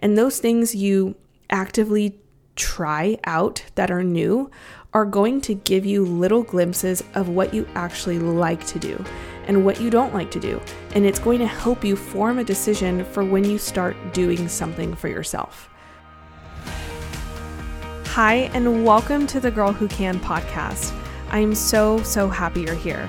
And those things you actively try out that are new are going to give you little glimpses of what you actually like to do and what you don't like to do. And it's going to help you form a decision for when you start doing something for yourself. Hi, and welcome to the Girl Who Can podcast. I am so, so happy you're here.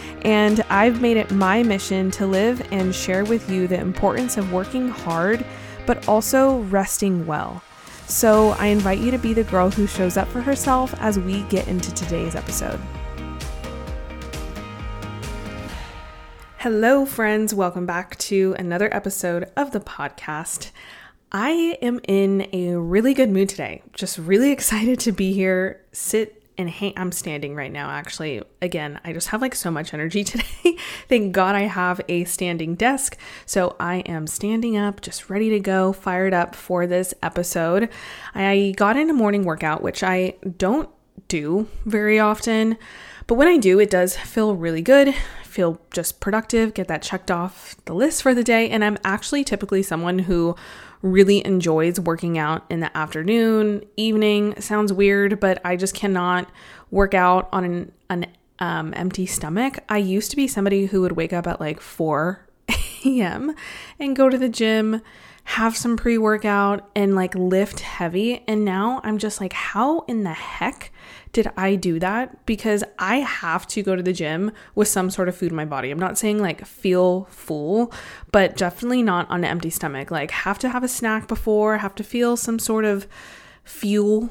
and I've made it my mission to live and share with you the importance of working hard, but also resting well. So, I invite you to be the girl who shows up for herself as we get into today's episode. Hello, friends. Welcome back to another episode of the podcast. I am in a really good mood today. Just really excited to be here, sit and hang. I'm standing right now, actually. Again, I just have like so much energy today. Thank God I have a standing desk. So I am standing up, just ready to go, fired up for this episode. I got in a morning workout, which I don't do very often. But when I do, it does feel really good, feel just productive, get that checked off the list for the day. And I'm actually typically someone who really enjoys working out in the afternoon, evening. Sounds weird, but I just cannot work out on an, an um, empty stomach. I used to be somebody who would wake up at like 4 a.m. and go to the gym, have some pre workout, and like lift heavy. And now I'm just like, how in the heck did I do that? Because I have to go to the gym with some sort of food in my body. I'm not saying like feel full, but definitely not on an empty stomach. Like, have to have a snack before, have to feel some sort of fuel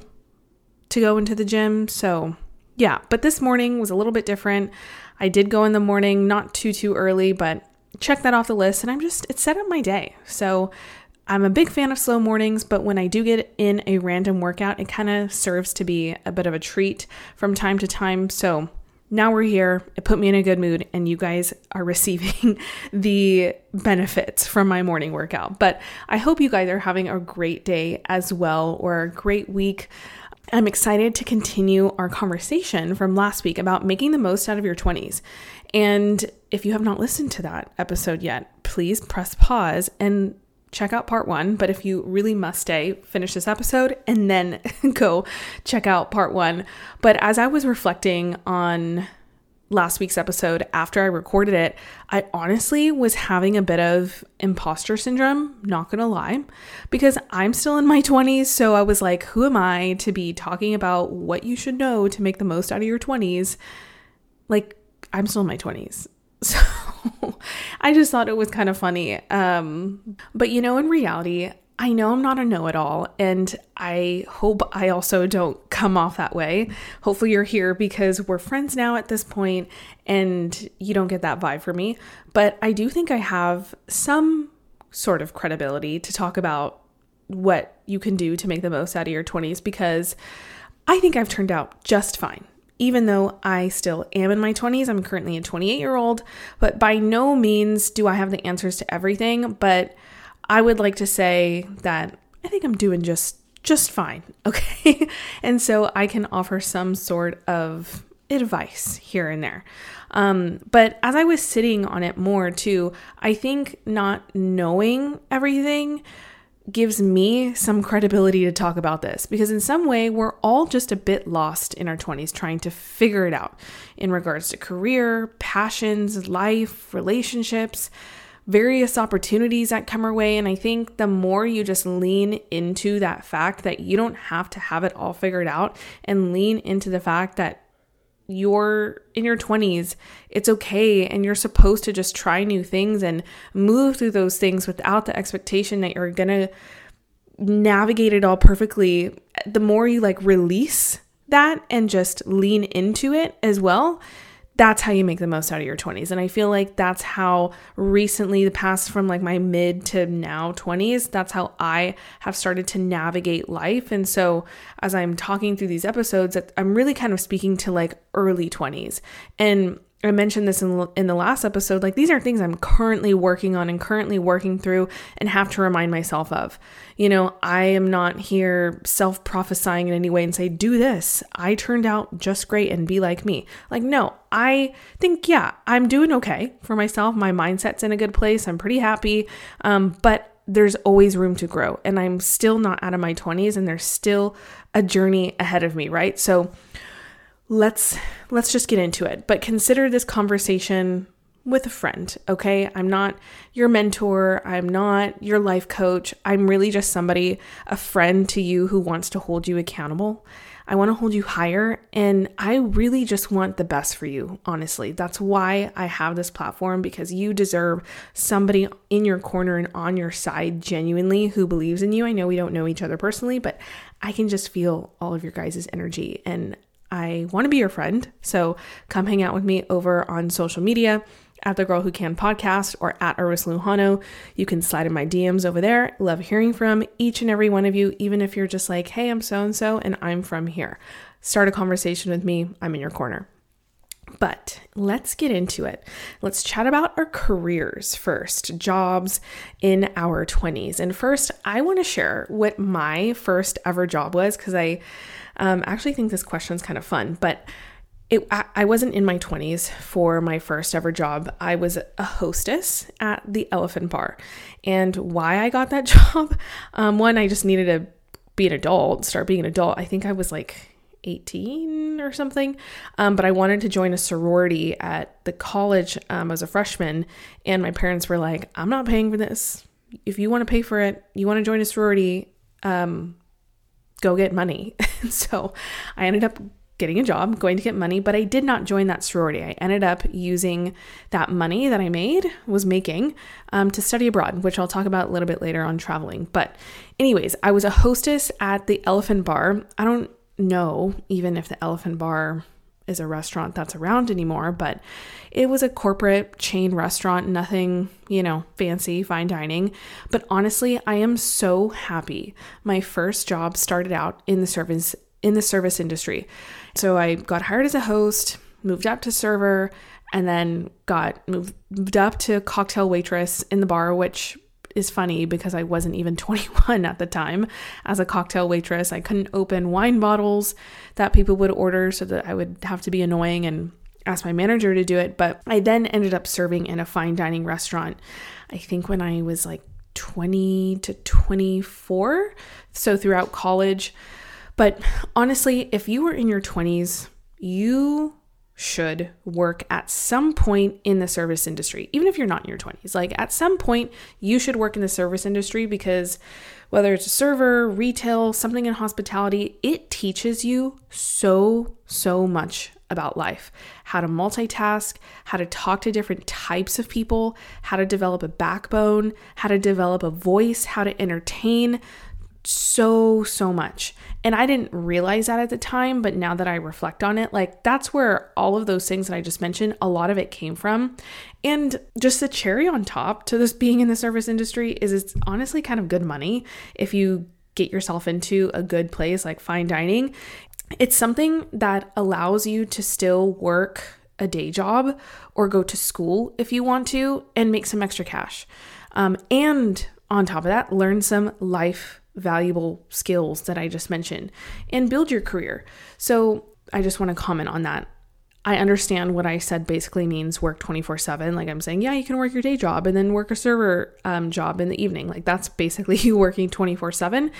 to go into the gym. So, yeah, but this morning was a little bit different. I did go in the morning, not too, too early, but check that off the list. And I'm just, it set up my day. So, I'm a big fan of slow mornings, but when I do get in a random workout, it kind of serves to be a bit of a treat from time to time. So now we're here. It put me in a good mood, and you guys are receiving the benefits from my morning workout. But I hope you guys are having a great day as well, or a great week. I'm excited to continue our conversation from last week about making the most out of your 20s. And if you have not listened to that episode yet, please press pause and check out part one. But if you really must stay, finish this episode and then go check out part one. But as I was reflecting on last week's episode after I recorded it, I honestly was having a bit of imposter syndrome, not gonna lie, because I'm still in my 20s. So I was like, who am I to be talking about what you should know to make the most out of your 20s? Like, I'm still in my 20s. So I just thought it was kind of funny. Um, but you know, in reality, I know I'm not a know it all, and I hope I also don't come off that way. Hopefully, you're here because we're friends now at this point, and you don't get that vibe from me. But I do think I have some sort of credibility to talk about what you can do to make the most out of your 20s because I think I've turned out just fine even though I still am in my 20s. I'm currently a 28 year old, but by no means do I have the answers to everything. But I would like to say that I think I'm doing just just fine, okay? and so I can offer some sort of advice here and there. Um, but as I was sitting on it more too, I think not knowing everything gives me some credibility to talk about this because, in some way, we're all just a bit lost in our 20s trying to figure it out in regards to career, passions, life, relationships, various opportunities that come our way. And I think the more you just lean into that fact that you don't have to have it all figured out and lean into the fact that you're in your 20s. It's okay. And you're supposed to just try new things and move through those things without the expectation that you're going to navigate it all perfectly. The more you like release that and just lean into it as well, that's how you make the most out of your 20s. And I feel like that's how recently, the past from like my mid to now 20s, that's how I have started to navigate life. And so, as I'm talking through these episodes, I'm really kind of speaking to like early 20s. And I mentioned this in, in the last episode. Like, these are things I'm currently working on and currently working through and have to remind myself of. You know, I am not here self prophesying in any way and say, do this. I turned out just great and be like me. Like, no, I think, yeah, I'm doing okay for myself. My mindset's in a good place. I'm pretty happy. Um, but there's always room to grow. And I'm still not out of my 20s and there's still a journey ahead of me, right? So, let's let's just get into it. But consider this conversation with a friend, okay? I'm not your mentor, I'm not your life coach. I'm really just somebody, a friend to you who wants to hold you accountable. I want to hold you higher and I really just want the best for you, honestly. That's why I have this platform because you deserve somebody in your corner and on your side genuinely who believes in you. I know we don't know each other personally, but I can just feel all of your guys' energy and I want to be your friend. So come hang out with me over on social media at the Girl Who Can podcast or at Arissa Lujano. You can slide in my DMs over there. Love hearing from each and every one of you, even if you're just like, hey, I'm so and so and I'm from here. Start a conversation with me. I'm in your corner. But let's get into it. Let's chat about our careers first, jobs in our 20s. And first, I want to share what my first ever job was because I um, I actually think this question is kind of fun, but it, I, I wasn't in my 20s for my first ever job. I was a hostess at the Elephant Bar. And why I got that job, um, one, I just needed to be an adult, start being an adult. I think I was like 18 or something. Um, but I wanted to join a sorority at the college um, as a freshman. And my parents were like, I'm not paying for this. If you want to pay for it, you want to join a sorority, um, go get money. so I ended up getting a job, going to get money, but I did not join that sorority. I ended up using that money that I made, was making, um, to study abroad, which I'll talk about a little bit later on traveling. But, anyways, I was a hostess at the Elephant Bar. I don't know even if the Elephant Bar is a restaurant that's around anymore, but it was a corporate chain restaurant, nothing, you know, fancy, fine dining. But honestly, I am so happy. My first job started out in the service in the service industry. So I got hired as a host, moved up to server, and then got moved up to cocktail waitress in the bar, which is funny because I wasn't even 21 at the time as a cocktail waitress. I couldn't open wine bottles that people would order so that I would have to be annoying and ask my manager to do it. But I then ended up serving in a fine dining restaurant, I think when I was like 20 to 24. So throughout college. But honestly, if you were in your 20s, you should work at some point in the service industry, even if you're not in your 20s. Like at some point, you should work in the service industry because whether it's a server, retail, something in hospitality, it teaches you so, so much about life how to multitask, how to talk to different types of people, how to develop a backbone, how to develop a voice, how to entertain so, so much. And I didn't realize that at the time, but now that I reflect on it, like that's where all of those things that I just mentioned, a lot of it came from. And just the cherry on top to this being in the service industry is it's honestly kind of good money if you get yourself into a good place like fine dining. It's something that allows you to still work a day job or go to school if you want to and make some extra cash. Um, and on top of that, learn some life valuable skills that I just mentioned and build your career. So I just want to comment on that. I understand what I said basically means work 24 7. Like I'm saying, yeah, you can work your day job and then work a server um, job in the evening. Like that's basically you working 24 7.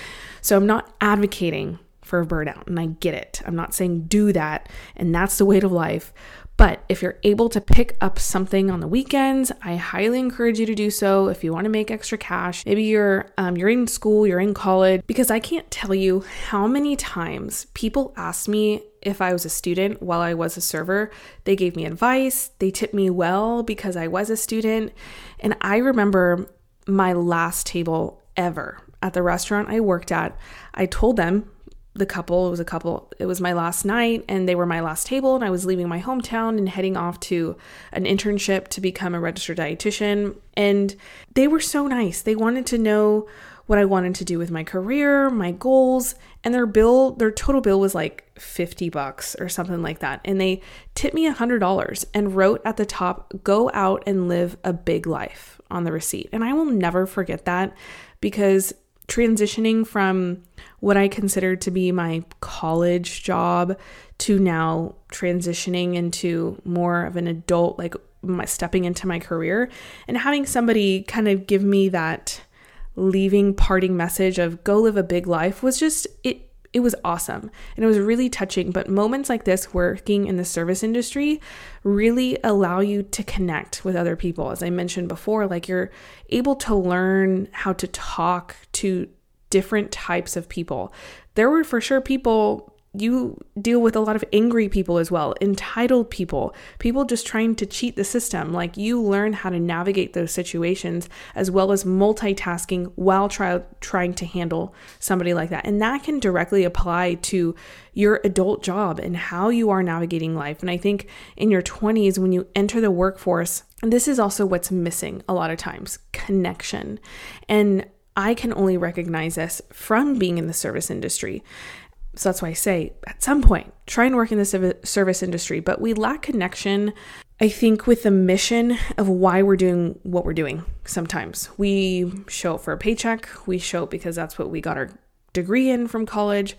So I'm not advocating for burnout and I get it. I'm not saying do that and that's the weight of life. But if you're able to pick up something on the weekends, I highly encourage you to do so. If you want to make extra cash, maybe you're um, you're in school, you're in college, because I can't tell you how many times people ask me if I was a student while I was a server. They gave me advice, they tipped me well because I was a student. And I remember my last table ever at the restaurant I worked at. I told them, the couple, it was a couple, it was my last night and they were my last table and I was leaving my hometown and heading off to an internship to become a registered dietitian and they were so nice. They wanted to know what I wanted to do with my career, my goals, and their bill, their total bill was like 50 bucks or something like that. And they tipped me $100 and wrote at the top, go out and live a big life on the receipt. And I will never forget that because transitioning from what I considered to be my college job to now transitioning into more of an adult, like my, stepping into my career and having somebody kind of give me that leaving parting message of go live a big life was just it it was awesome. And it was really touching. But moments like this working in the service industry really allow you to connect with other people. As i mentioned before like you're able to learn how to talk to different types of people. There were for sure people you deal with a lot of angry people as well, entitled people, people just trying to cheat the system. Like you learn how to navigate those situations as well as multitasking while try, trying to handle somebody like that. And that can directly apply to your adult job and how you are navigating life. And I think in your 20s, when you enter the workforce, this is also what's missing a lot of times connection. And I can only recognize this from being in the service industry. So that's why I say at some point, try and work in the service industry. But we lack connection, I think, with the mission of why we're doing what we're doing. Sometimes we show up for a paycheck, we show up because that's what we got our degree in from college.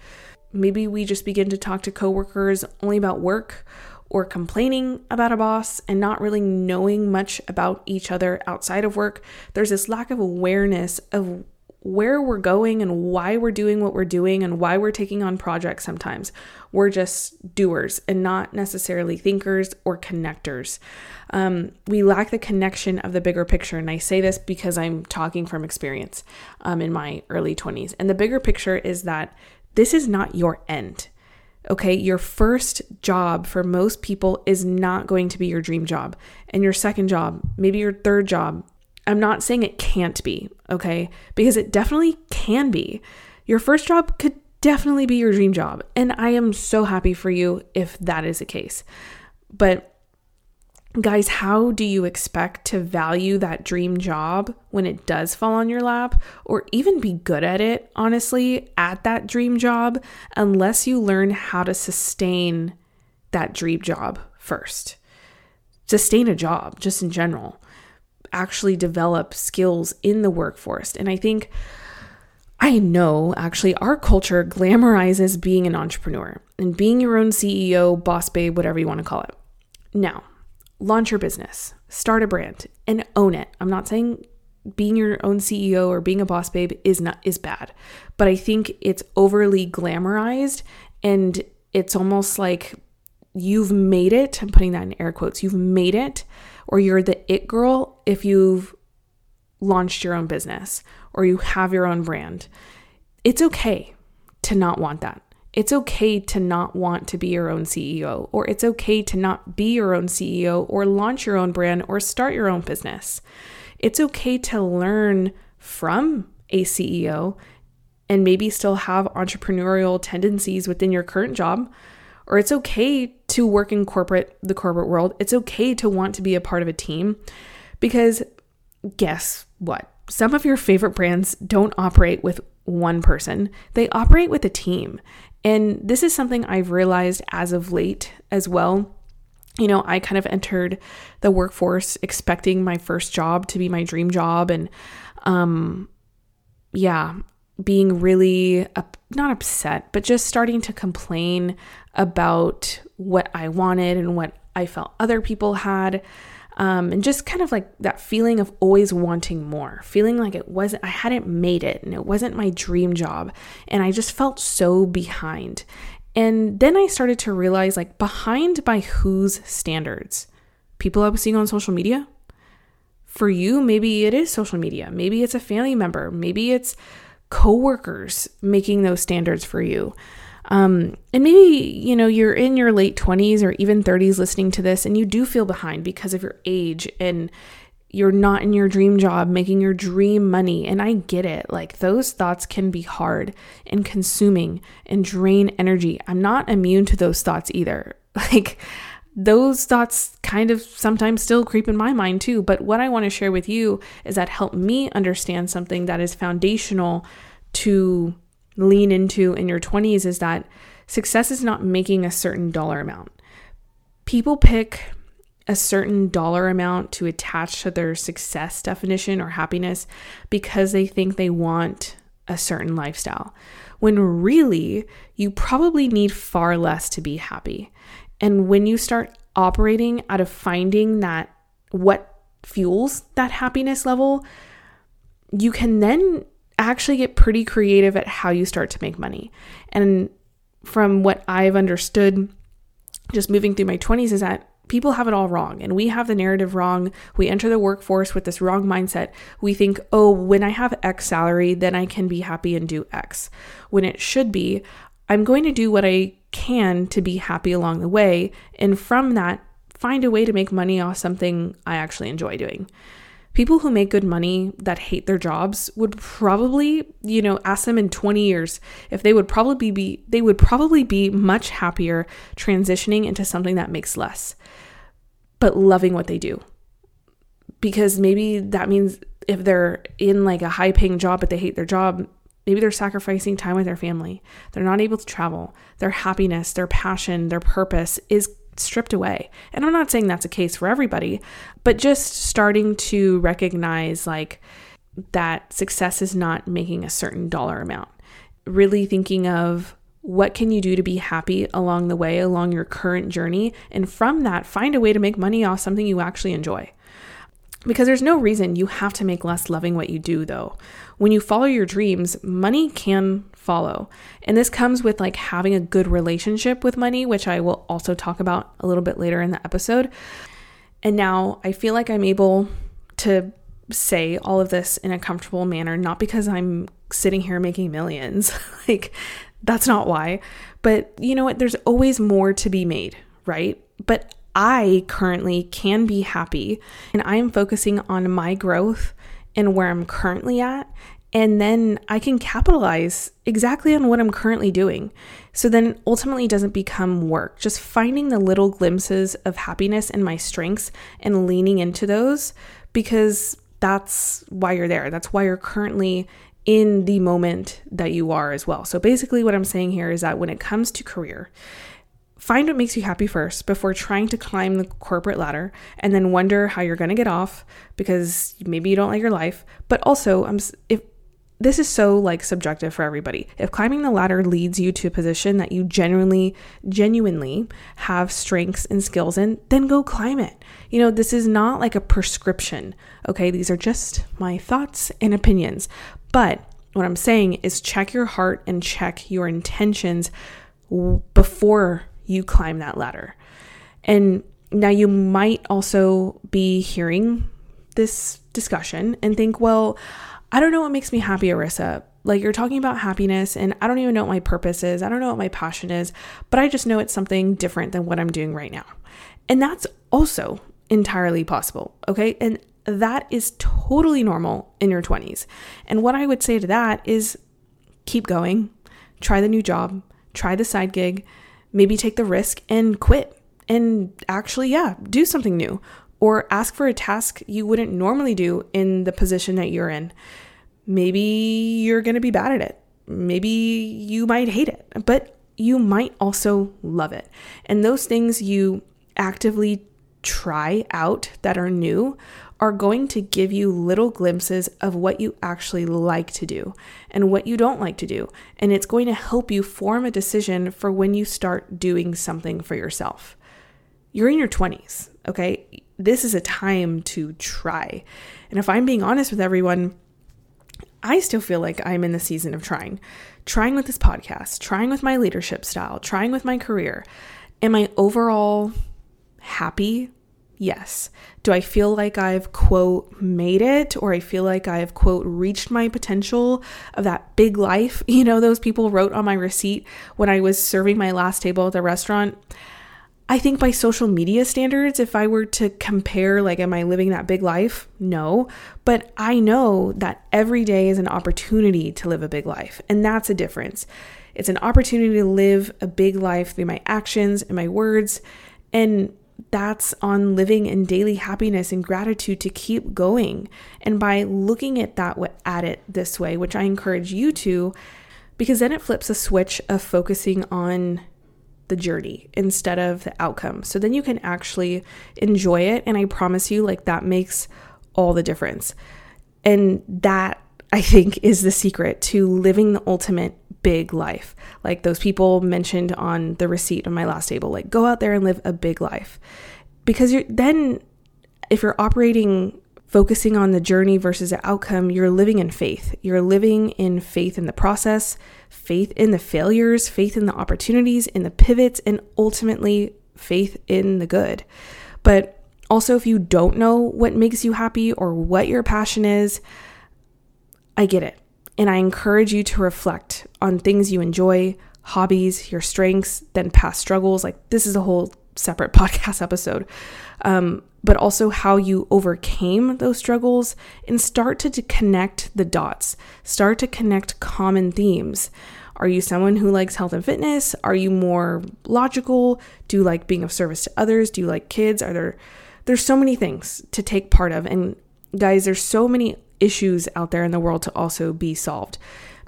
Maybe we just begin to talk to coworkers only about work or complaining about a boss and not really knowing much about each other outside of work. There's this lack of awareness of where we're going and why we're doing what we're doing and why we're taking on projects sometimes. We're just doers and not necessarily thinkers or connectors. Um, we lack the connection of the bigger picture. And I say this because I'm talking from experience um, in my early 20s. And the bigger picture is that this is not your end. Okay, your first job for most people is not going to be your dream job. And your second job, maybe your third job, I'm not saying it can't be, okay? Because it definitely can be. Your first job could definitely be your dream job. And I am so happy for you if that is the case. But guys, how do you expect to value that dream job when it does fall on your lap or even be good at it, honestly, at that dream job, unless you learn how to sustain that dream job first? Sustain a job, just in general actually develop skills in the workforce. And I think I know actually our culture glamorizes being an entrepreneur and being your own CEO, boss babe, whatever you want to call it. Now, launch your business, start a brand, and own it. I'm not saying being your own CEO or being a boss babe is not is bad, but I think it's overly glamorized and it's almost like you've made it. I'm putting that in air quotes. You've made it or you're the it girl if you've launched your own business or you have your own brand. It's okay to not want that. It's okay to not want to be your own CEO, or it's okay to not be your own CEO, or launch your own brand, or start your own business. It's okay to learn from a CEO and maybe still have entrepreneurial tendencies within your current job, or it's okay to work in corporate the corporate world. It's okay to want to be a part of a team because guess what? Some of your favorite brands don't operate with one person. They operate with a team. And this is something I've realized as of late as well. You know, I kind of entered the workforce expecting my first job to be my dream job and um yeah, being really up, not upset, but just starting to complain about what I wanted and what I felt other people had. Um, and just kind of like that feeling of always wanting more, feeling like it wasn't, I hadn't made it and it wasn't my dream job. And I just felt so behind. And then I started to realize like behind by whose standards? People I was seeing on social media? For you, maybe it is social media. Maybe it's a family member. Maybe it's coworkers making those standards for you. Um, and maybe, you know, you're in your late 20s or even 30s listening to this and you do feel behind because of your age and you're not in your dream job making your dream money. And I get it. Like those thoughts can be hard and consuming and drain energy. I'm not immune to those thoughts either. Like, those thoughts kind of sometimes still creep in my mind too. But what I want to share with you is that help me understand something that is foundational to lean into in your 20s is that success is not making a certain dollar amount. People pick a certain dollar amount to attach to their success definition or happiness because they think they want a certain lifestyle. When really, you probably need far less to be happy. And when you start operating out of finding that what fuels that happiness level, you can then actually get pretty creative at how you start to make money. And from what I've understood just moving through my 20s is that people have it all wrong and we have the narrative wrong. We enter the workforce with this wrong mindset. We think, oh, when I have X salary, then I can be happy and do X. When it should be, I'm going to do what I can to be happy along the way. And from that, find a way to make money off something I actually enjoy doing. People who make good money that hate their jobs would probably, you know, ask them in 20 years if they would probably be they would probably be much happier transitioning into something that makes less but loving what they do. Because maybe that means if they're in like a high paying job but they hate their job, Maybe they're sacrificing time with their family. They're not able to travel. Their happiness, their passion, their purpose is stripped away. And I'm not saying that's a case for everybody, but just starting to recognize like that success is not making a certain dollar amount. Really thinking of what can you do to be happy along the way, along your current journey, and from that, find a way to make money off something you actually enjoy. Because there's no reason you have to make less loving what you do, though. When you follow your dreams, money can follow. And this comes with like having a good relationship with money, which I will also talk about a little bit later in the episode. And now I feel like I'm able to say all of this in a comfortable manner, not because I'm sitting here making millions. like, that's not why. But you know what? There's always more to be made, right? But I currently can be happy and I am focusing on my growth and where I'm currently at. And then I can capitalize exactly on what I'm currently doing. So then ultimately doesn't become work. Just finding the little glimpses of happiness and my strengths and leaning into those because that's why you're there. That's why you're currently in the moment that you are as well. So basically, what I'm saying here is that when it comes to career, Find what makes you happy first before trying to climb the corporate ladder and then wonder how you're going to get off because maybe you don't like your life. But also, I'm if this is so like subjective for everybody. If climbing the ladder leads you to a position that you genuinely genuinely have strengths and skills in, then go climb it. You know, this is not like a prescription. Okay? These are just my thoughts and opinions. But what I'm saying is check your heart and check your intentions before you climb that ladder. And now you might also be hearing this discussion and think, well, I don't know what makes me happy, Arissa. Like you're talking about happiness, and I don't even know what my purpose is. I don't know what my passion is, but I just know it's something different than what I'm doing right now. And that's also entirely possible. Okay. And that is totally normal in your 20s. And what I would say to that is keep going, try the new job, try the side gig, maybe take the risk and quit and actually, yeah, do something new or ask for a task you wouldn't normally do in the position that you're in. Maybe you're going to be bad at it. Maybe you might hate it, but you might also love it. And those things you actively try out that are new are going to give you little glimpses of what you actually like to do and what you don't like to do. And it's going to help you form a decision for when you start doing something for yourself. You're in your 20s, okay? This is a time to try. And if I'm being honest with everyone, I still feel like I'm in the season of trying. Trying with this podcast, trying with my leadership style, trying with my career. Am I overall happy Yes. Do I feel like I've, quote, made it or I feel like I've, quote, reached my potential of that big life? You know, those people wrote on my receipt when I was serving my last table at the restaurant. I think by social media standards, if I were to compare, like, am I living that big life? No. But I know that every day is an opportunity to live a big life. And that's a difference. It's an opportunity to live a big life through my actions and my words. And that's on living in daily happiness and gratitude to keep going. And by looking at that at it this way, which I encourage you to, because then it flips a switch of focusing on the journey instead of the outcome. So then you can actually enjoy it. And I promise you, like, that makes all the difference. And that I think is the secret to living the ultimate big life. Like those people mentioned on the receipt on my last table, like go out there and live a big life. Because you're then if you're operating focusing on the journey versus the outcome, you're living in faith. You're living in faith in the process, faith in the failures, faith in the opportunities, in the pivots, and ultimately faith in the good. But also, if you don't know what makes you happy or what your passion is, I get it. And I encourage you to reflect on things you enjoy, hobbies, your strengths, then past struggles. Like, this is a whole separate podcast episode. Um, but also how you overcame those struggles and start to, connect the dots, start to connect common themes. Are you someone who likes health and fitness? Are you more logical? Do you like being of service to others? Do you like kids? Are there there's so many things to take part of and guys, there's so many issues out there in the world to also be solved.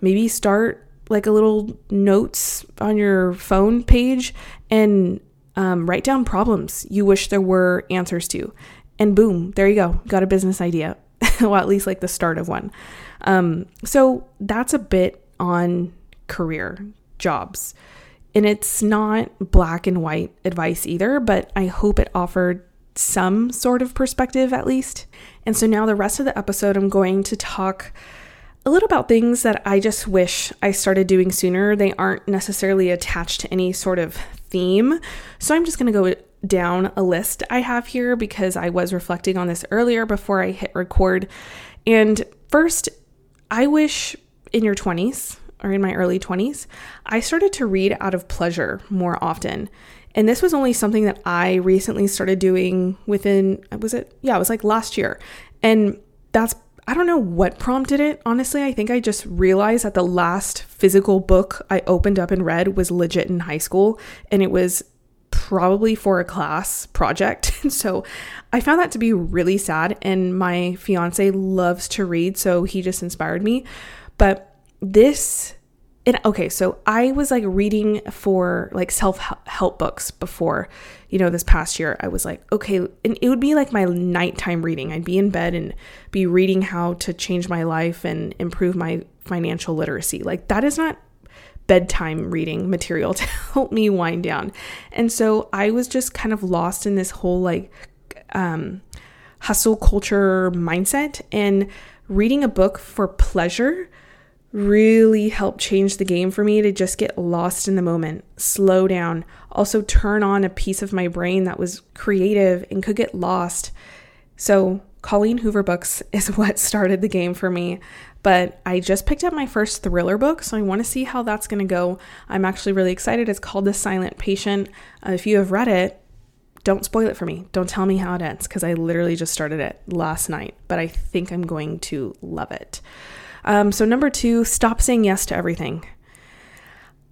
Maybe start like a little notes on your phone page and um, write down problems you wish there were answers to. And boom, there you go. Got a business idea. well, at least like the start of one. Um, so that's a bit on career jobs. And it's not black and white advice either, but I hope it offered some sort of perspective at least. And so now the rest of the episode, I'm going to talk a little about things that I just wish I started doing sooner. They aren't necessarily attached to any sort of theme. So I'm just going to go down a list I have here because I was reflecting on this earlier before I hit record. And first, I wish in your 20s or in my early 20s, I started to read out of pleasure more often. And this was only something that I recently started doing within, was it? Yeah, it was like last year. And that's, I don't know what prompted it. Honestly, I think I just realized that the last physical book I opened up and read was legit in high school. And it was probably for a class project. And so I found that to be really sad. And my fiance loves to read. So he just inspired me. But this and okay, so I was like reading for like self help books before, you know, this past year. I was like, okay, and it would be like my nighttime reading. I'd be in bed and be reading how to change my life and improve my financial literacy. Like, that is not bedtime reading material to help me wind down. And so I was just kind of lost in this whole like um, hustle culture mindset and reading a book for pleasure really helped change the game for me to just get lost in the moment, slow down, also turn on a piece of my brain that was creative and could get lost. So, Colleen Hoover books is what started the game for me. But I just picked up my first thriller book, so I want to see how that's going to go. I'm actually really excited. It's called The Silent Patient. Uh, if you have read it, don't spoil it for me. Don't tell me how it ends because I literally just started it last night, but I think I'm going to love it. Um, so, number two, stop saying yes to everything.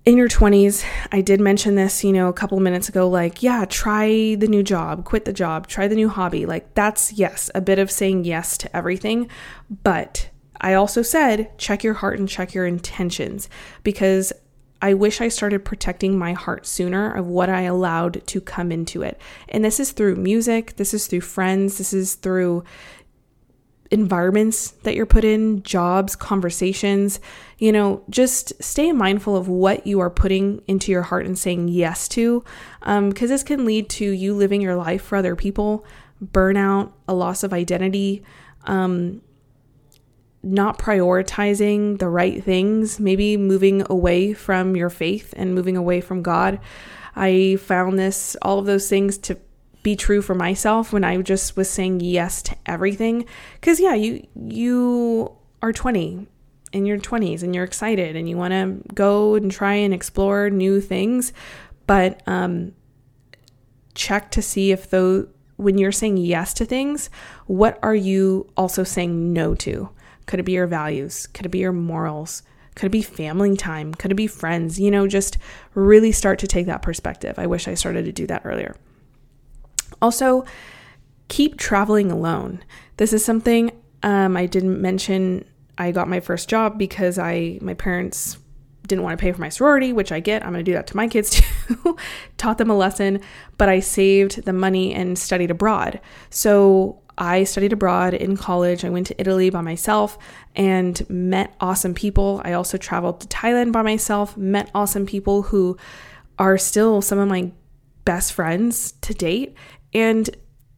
In your 20s, I did mention this, you know, a couple minutes ago like, yeah, try the new job, quit the job, try the new hobby. Like, that's yes, a bit of saying yes to everything. But I also said, check your heart and check your intentions because I wish I started protecting my heart sooner of what I allowed to come into it. And this is through music, this is through friends, this is through environments that you're put in, jobs, conversations, you know, just stay mindful of what you are putting into your heart and saying yes to, because um, this can lead to you living your life for other people, burnout, a loss of identity, um, not prioritizing the right things, maybe moving away from your faith and moving away from God. I found this, all of those things to be true for myself when I just was saying yes to everything. Cause yeah, you you are 20 in your 20s and you're excited and you want to go and try and explore new things, but um, check to see if though when you're saying yes to things, what are you also saying no to? Could it be your values? Could it be your morals? Could it be family time? Could it be friends? You know, just really start to take that perspective. I wish I started to do that earlier. Also, keep traveling alone. This is something um, I didn't mention. I got my first job because I my parents didn't want to pay for my sorority, which I get. I'm going to do that to my kids too. Taught them a lesson, but I saved the money and studied abroad. So I studied abroad in college. I went to Italy by myself and met awesome people. I also traveled to Thailand by myself, met awesome people who are still some of my best friends to date. And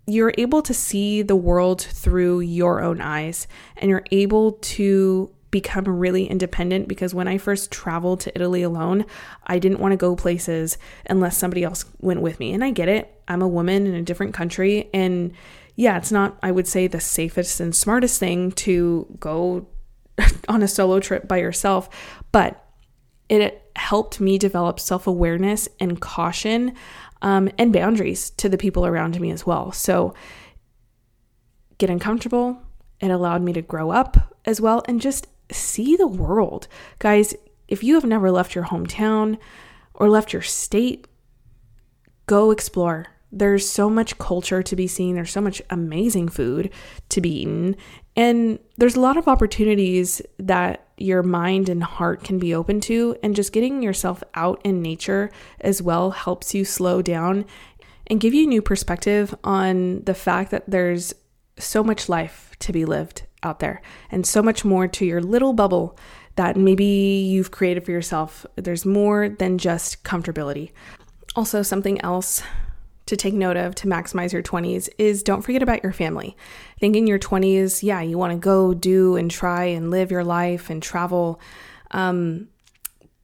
you're able to see the world through your own eyes and you're able to become really independent because when I first traveled to Italy alone, I didn't want to go places unless somebody else went with me. And I get it. I'm a woman in a different country and yeah, it's not I would say the safest and smartest thing to go on a solo trip by yourself, but it helped me develop self-awareness and caution um, and boundaries to the people around me as well. So, get uncomfortable. It allowed me to grow up as well and just see the world. Guys, if you have never left your hometown or left your state, go explore. There's so much culture to be seen, there's so much amazing food to be eaten, and there's a lot of opportunities that your mind and heart can be open to. And just getting yourself out in nature as well helps you slow down and give you new perspective on the fact that there's so much life to be lived out there and so much more to your little bubble that maybe you've created for yourself. There's more than just comfortability. Also, something else to take note of to maximize your 20s is don't forget about your family. Think in your 20s, yeah, you want to go do and try and live your life and travel. Um,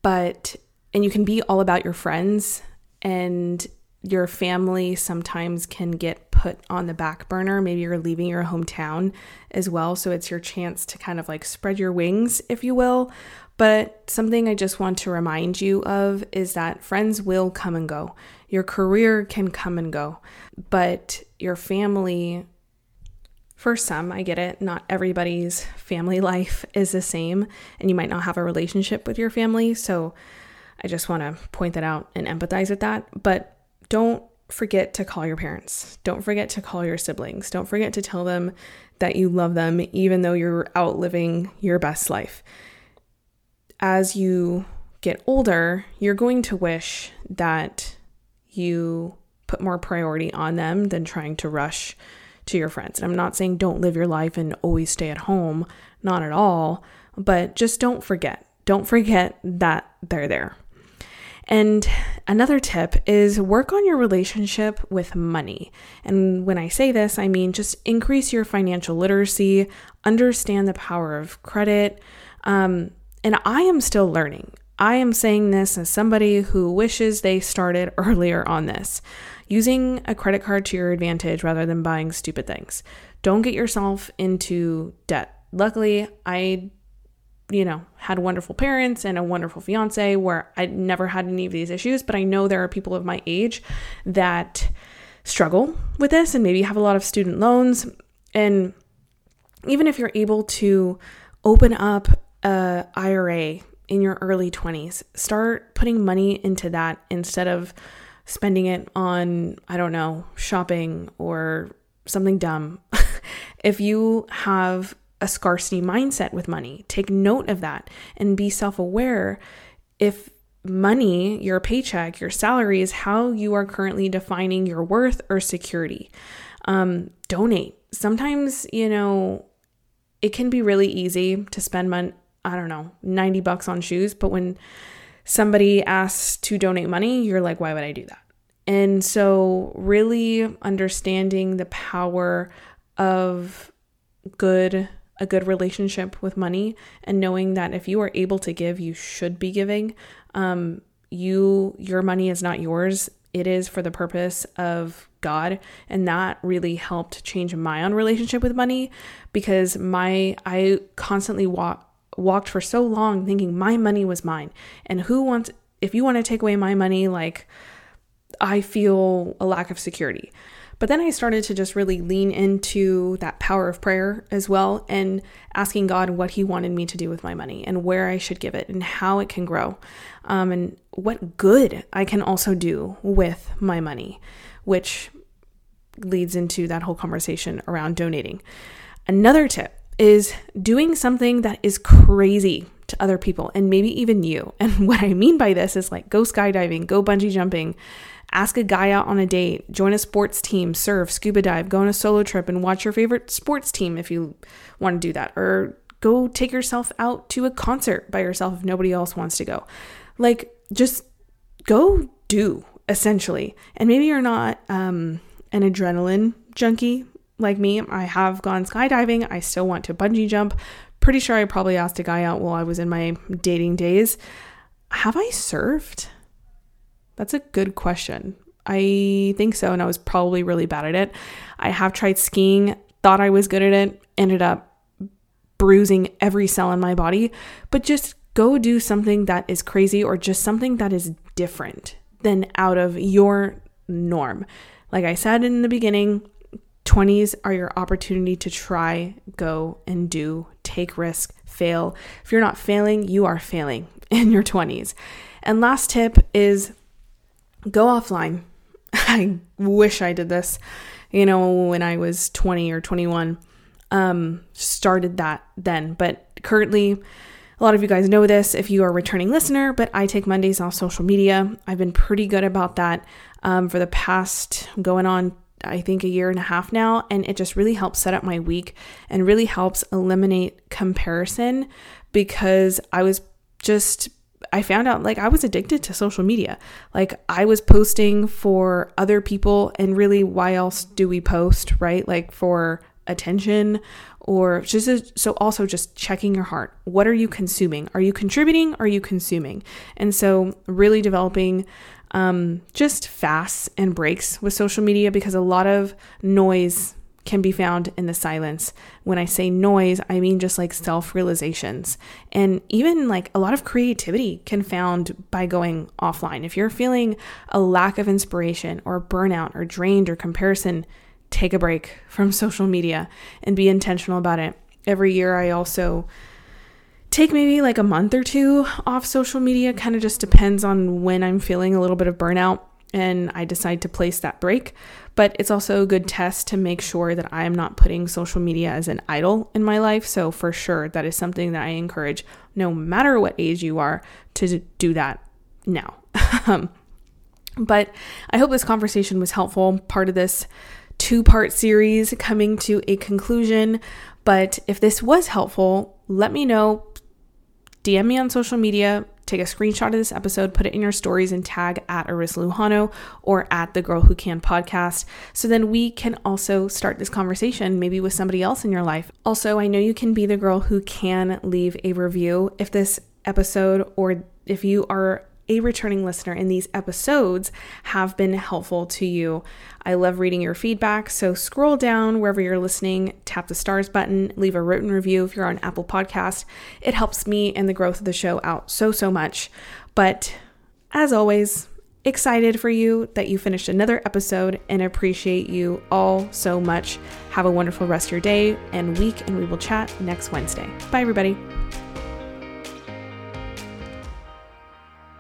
but, and you can be all about your friends and your family sometimes can get put on the back burner. Maybe you're leaving your hometown as well. So it's your chance to kind of like spread your wings, if you will. But something I just want to remind you of is that friends will come and go. Your career can come and go, but your family, for some, I get it, not everybody's family life is the same, and you might not have a relationship with your family. So I just want to point that out and empathize with that. But don't forget to call your parents. Don't forget to call your siblings. Don't forget to tell them that you love them, even though you're out living your best life. As you get older, you're going to wish that you put more priority on them than trying to rush to your friends. And I'm not saying don't live your life and always stay at home, not at all, but just don't forget. Don't forget that they're there. And another tip is work on your relationship with money. And when I say this, I mean just increase your financial literacy, understand the power of credit. Um, and I am still learning. I am saying this as somebody who wishes they started earlier on this. Using a credit card to your advantage rather than buying stupid things. Don't get yourself into debt. Luckily, I you know, had wonderful parents and a wonderful fiance where I never had any of these issues, but I know there are people of my age that struggle with this and maybe have a lot of student loans and even if you're able to open up a IRA in your early 20s. Start putting money into that instead of spending it on, I don't know, shopping or something dumb. if you have a scarcity mindset with money, take note of that and be self aware if money, your paycheck, your salary is how you are currently defining your worth or security. Um, donate. Sometimes, you know, it can be really easy to spend money I don't know, 90 bucks on shoes. But when somebody asks to donate money, you're like, why would I do that? And so, really understanding the power of good a good relationship with money and knowing that if you are able to give you should be giving um, you your money is not yours it is for the purpose of God. And that really helped change my own relationship with money because my I constantly walk walked for so long thinking my money was mine. And who wants if you want to take away my money, like I feel a lack of security. But then I started to just really lean into that power of prayer as well and asking God what He wanted me to do with my money and where I should give it and how it can grow um, and what good I can also do with my money, which leads into that whole conversation around donating. Another tip is doing something that is crazy to other people and maybe even you. And what I mean by this is like go skydiving, go bungee jumping, ask a guy out on a date, join a sports team, surf, scuba dive, go on a solo trip and watch your favorite sports team if you want to do that, or go take yourself out to a concert by yourself if nobody else wants to go. Like, just go do essentially. And maybe you're not um, an adrenaline junkie like me. I have gone skydiving, I still want to bungee jump. Pretty sure I probably asked a guy out while I was in my dating days. Have I surfed? That's a good question. I think so, and I was probably really bad at it. I have tried skiing, thought I was good at it, ended up bruising every cell in my body, but just go do something that is crazy or just something that is different than out of your norm. Like I said in the beginning, 20s are your opportunity to try, go, and do, take risk, fail. If you're not failing, you are failing in your 20s. And last tip is go offline. I wish I did this, you know, when I was 20 or 21. Um, started that then, but currently, a lot of you guys know this if you are a returning listener, but I take Mondays off social media. I've been pretty good about that um, for the past going on, I think, a year and a half now. And it just really helps set up my week and really helps eliminate comparison because I was just I found out like I was addicted to social media. Like I was posting for other people, and really, why else do we post, right? Like for attention or just a, so also just checking your heart. What are you consuming? Are you contributing? Are you consuming? And so, really developing um, just fasts and breaks with social media because a lot of noise can be found in the silence. When I say noise, I mean just like self realizations. And even like a lot of creativity can found by going offline. If you're feeling a lack of inspiration or burnout or drained or comparison, take a break from social media and be intentional about it. Every year, I also take maybe like a month or two off social media, kind of just depends on when I'm feeling a little bit of burnout and I decide to place that break. But it's also a good test to make sure that I am not putting social media as an idol in my life. So, for sure, that is something that I encourage no matter what age you are to do that now. But I hope this conversation was helpful. Part of this two part series coming to a conclusion. But if this was helpful, let me know. DM me on social media, take a screenshot of this episode, put it in your stories, and tag at Arissa Lujano or at the Girl Who Can podcast. So then we can also start this conversation maybe with somebody else in your life. Also, I know you can be the girl who can leave a review if this episode or if you are a returning listener and these episodes have been helpful to you. I love reading your feedback, so scroll down wherever you're listening, tap the stars button, leave a written review if you're on Apple Podcast. It helps me and the growth of the show out so so much. But as always, excited for you that you finished another episode and appreciate you all so much. Have a wonderful rest of your day and week, and we will chat next Wednesday. Bye, everybody.